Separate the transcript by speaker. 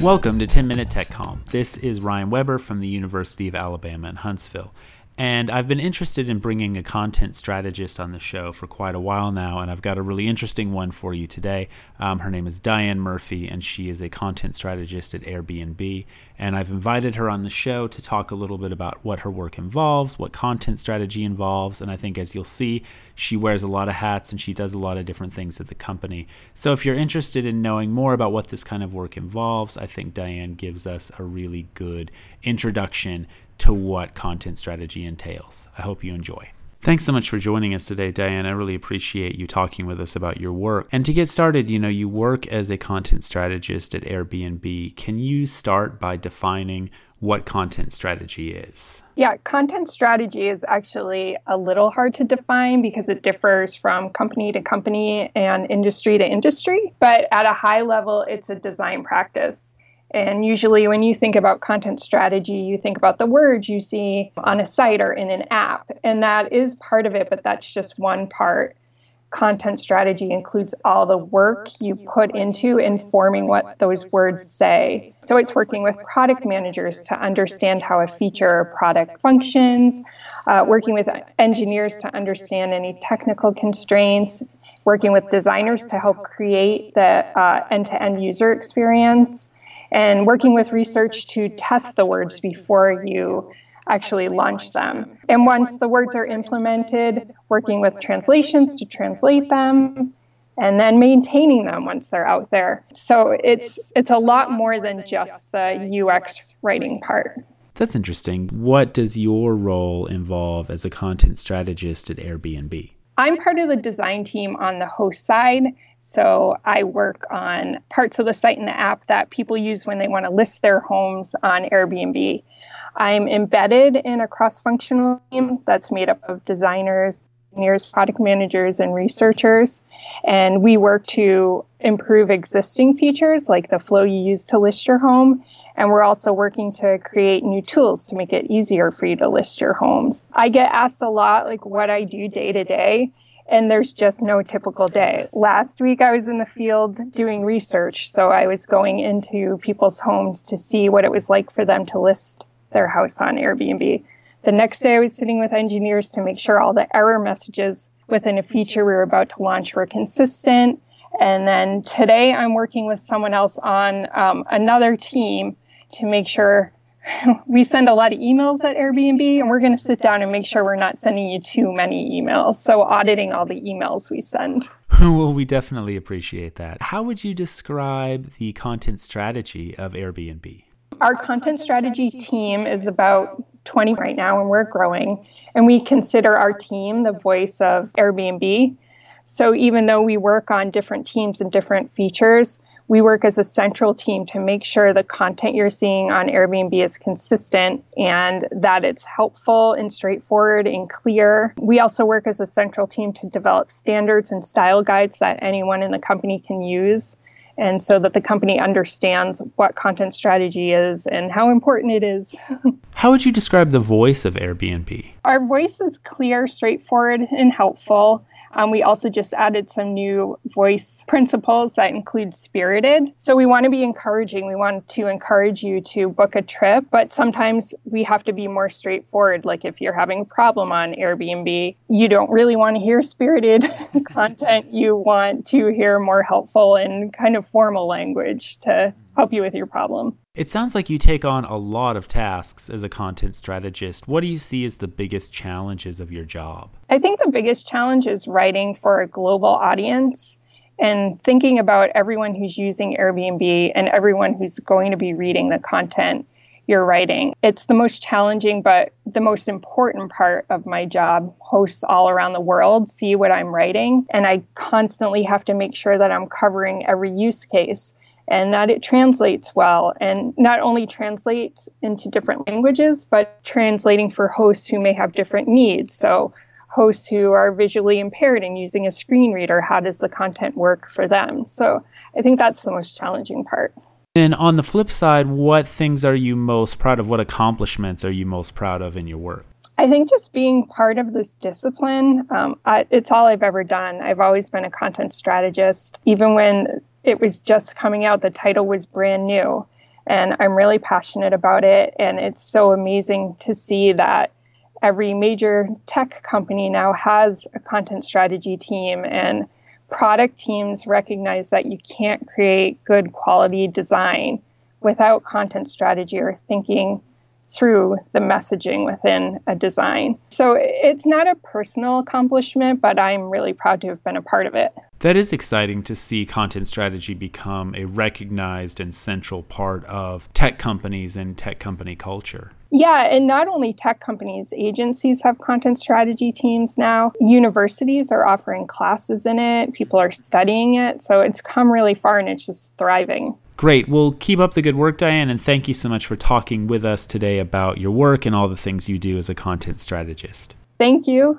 Speaker 1: Welcome to 10 Minute Tech Comm. This is Ryan Weber from the University of Alabama in Huntsville. And I've been interested in bringing a content strategist on the show for quite a while now, and I've got a really interesting one for you today. Um, her name is Diane Murphy, and she is a content strategist at Airbnb. And I've invited her on the show to talk a little bit about what her work involves, what content strategy involves, and I think as you'll see, she wears a lot of hats and she does a lot of different things at the company. So if you're interested in knowing more about what this kind of work involves, I think Diane gives us a really good introduction to what content strategy entails. I hope you enjoy. Thanks so much for joining us today, Diane. I really appreciate you talking with us about your work. And to get started, you know, you work as a content strategist at Airbnb. Can you start by defining what content strategy is?
Speaker 2: Yeah, content strategy is actually a little hard to define because it differs from company to company and industry to industry. But at a high level, it's a design practice. And usually, when you think about content strategy, you think about the words you see on a site or in an app. And that is part of it, but that's just one part. Content strategy includes all the work you put into informing what those words say. So it's working with product managers to understand how a feature or product functions, uh, working with engineers to understand any technical constraints, working with designers to help create the end to end user experience and working with research to test the words before you actually launch them. And once the words are implemented, working with translations to translate them and then maintaining them once they're out there. So it's it's a lot more than just the UX writing part.
Speaker 1: That's interesting. What does your role involve as a content strategist at Airbnb?
Speaker 2: I'm part of the design team on the host side. So I work on parts of the site and the app that people use when they want to list their homes on Airbnb. I'm embedded in a cross functional team that's made up of designers, engineers, product managers, and researchers. And we work to improve existing features like the flow you use to list your home. And we're also working to create new tools to make it easier for you to list your homes. I get asked a lot, like, what I do day to day and there's just no typical day. Last week I was in the field doing research, so I was going into people's homes to see what it was like for them to list their house on Airbnb. The next day I was sitting with engineers to make sure all the error messages within a feature we were about to launch were consistent. And then today I'm working with someone else on um, another team to make sure we send a lot of emails at Airbnb, and we're going to sit down and make sure we're not sending you too many emails. So, auditing all the emails we send.
Speaker 1: well, we definitely appreciate that. How would you describe the content strategy of Airbnb?
Speaker 2: Our content strategy team is about 20 right now, and we're growing. And we consider our team the voice of Airbnb. So, even though we work on different teams and different features, we work as a central team to make sure the content you're seeing on Airbnb is consistent and that it's helpful and straightforward and clear. We also work as a central team to develop standards and style guides that anyone in the company can use. And so that the company understands what content strategy is and how important it is.
Speaker 1: how would you describe the voice of Airbnb?
Speaker 2: Our voice is clear, straightforward, and helpful. Um, we also just added some new voice principles that include spirited. So we want to be encouraging. We want to encourage you to book a trip, but sometimes we have to be more straightforward. Like if you're having a problem on Airbnb, you don't really want to hear spirited content. You want to hear more helpful and kind of formal language to help you with your problem.
Speaker 1: It sounds like you take on a lot of tasks as a content strategist. What do you see as the biggest challenges of your job?
Speaker 2: I think the biggest challenge is writing for a global audience and thinking about everyone who's using Airbnb and everyone who's going to be reading the content you're writing. It's the most challenging, but the most important part of my job. Hosts all around the world see what I'm writing, and I constantly have to make sure that I'm covering every use case and that it translates well and not only translates into different languages, but translating for hosts who may have different needs. So, hosts who are visually impaired and using a screen reader, how does the content work for them? So, I think that's the most challenging part.
Speaker 1: And on the flip side, what things are you most proud of? What accomplishments are you most proud of in your work?
Speaker 2: I think just being part of this discipline, um, I, it's all I've ever done. I've always been a content strategist. Even when it was just coming out, the title was brand new. And I'm really passionate about it. And it's so amazing to see that every major tech company now has a content strategy team and product teams recognize that you can't create good quality design without content strategy or thinking through the messaging within a design. So it's not a personal accomplishment, but I'm really proud to have been a part of it.
Speaker 1: That is exciting to see content strategy become a recognized and central part of tech companies and tech company culture.
Speaker 2: Yeah, and not only tech companies, agencies have content strategy teams now. Universities are offering classes in it, people are studying it. So it's come really far and it's just thriving.
Speaker 1: Great. Well, keep up the good work, Diane, and thank you so much for talking with us today about your work and all the things you do as a content strategist.
Speaker 2: Thank you.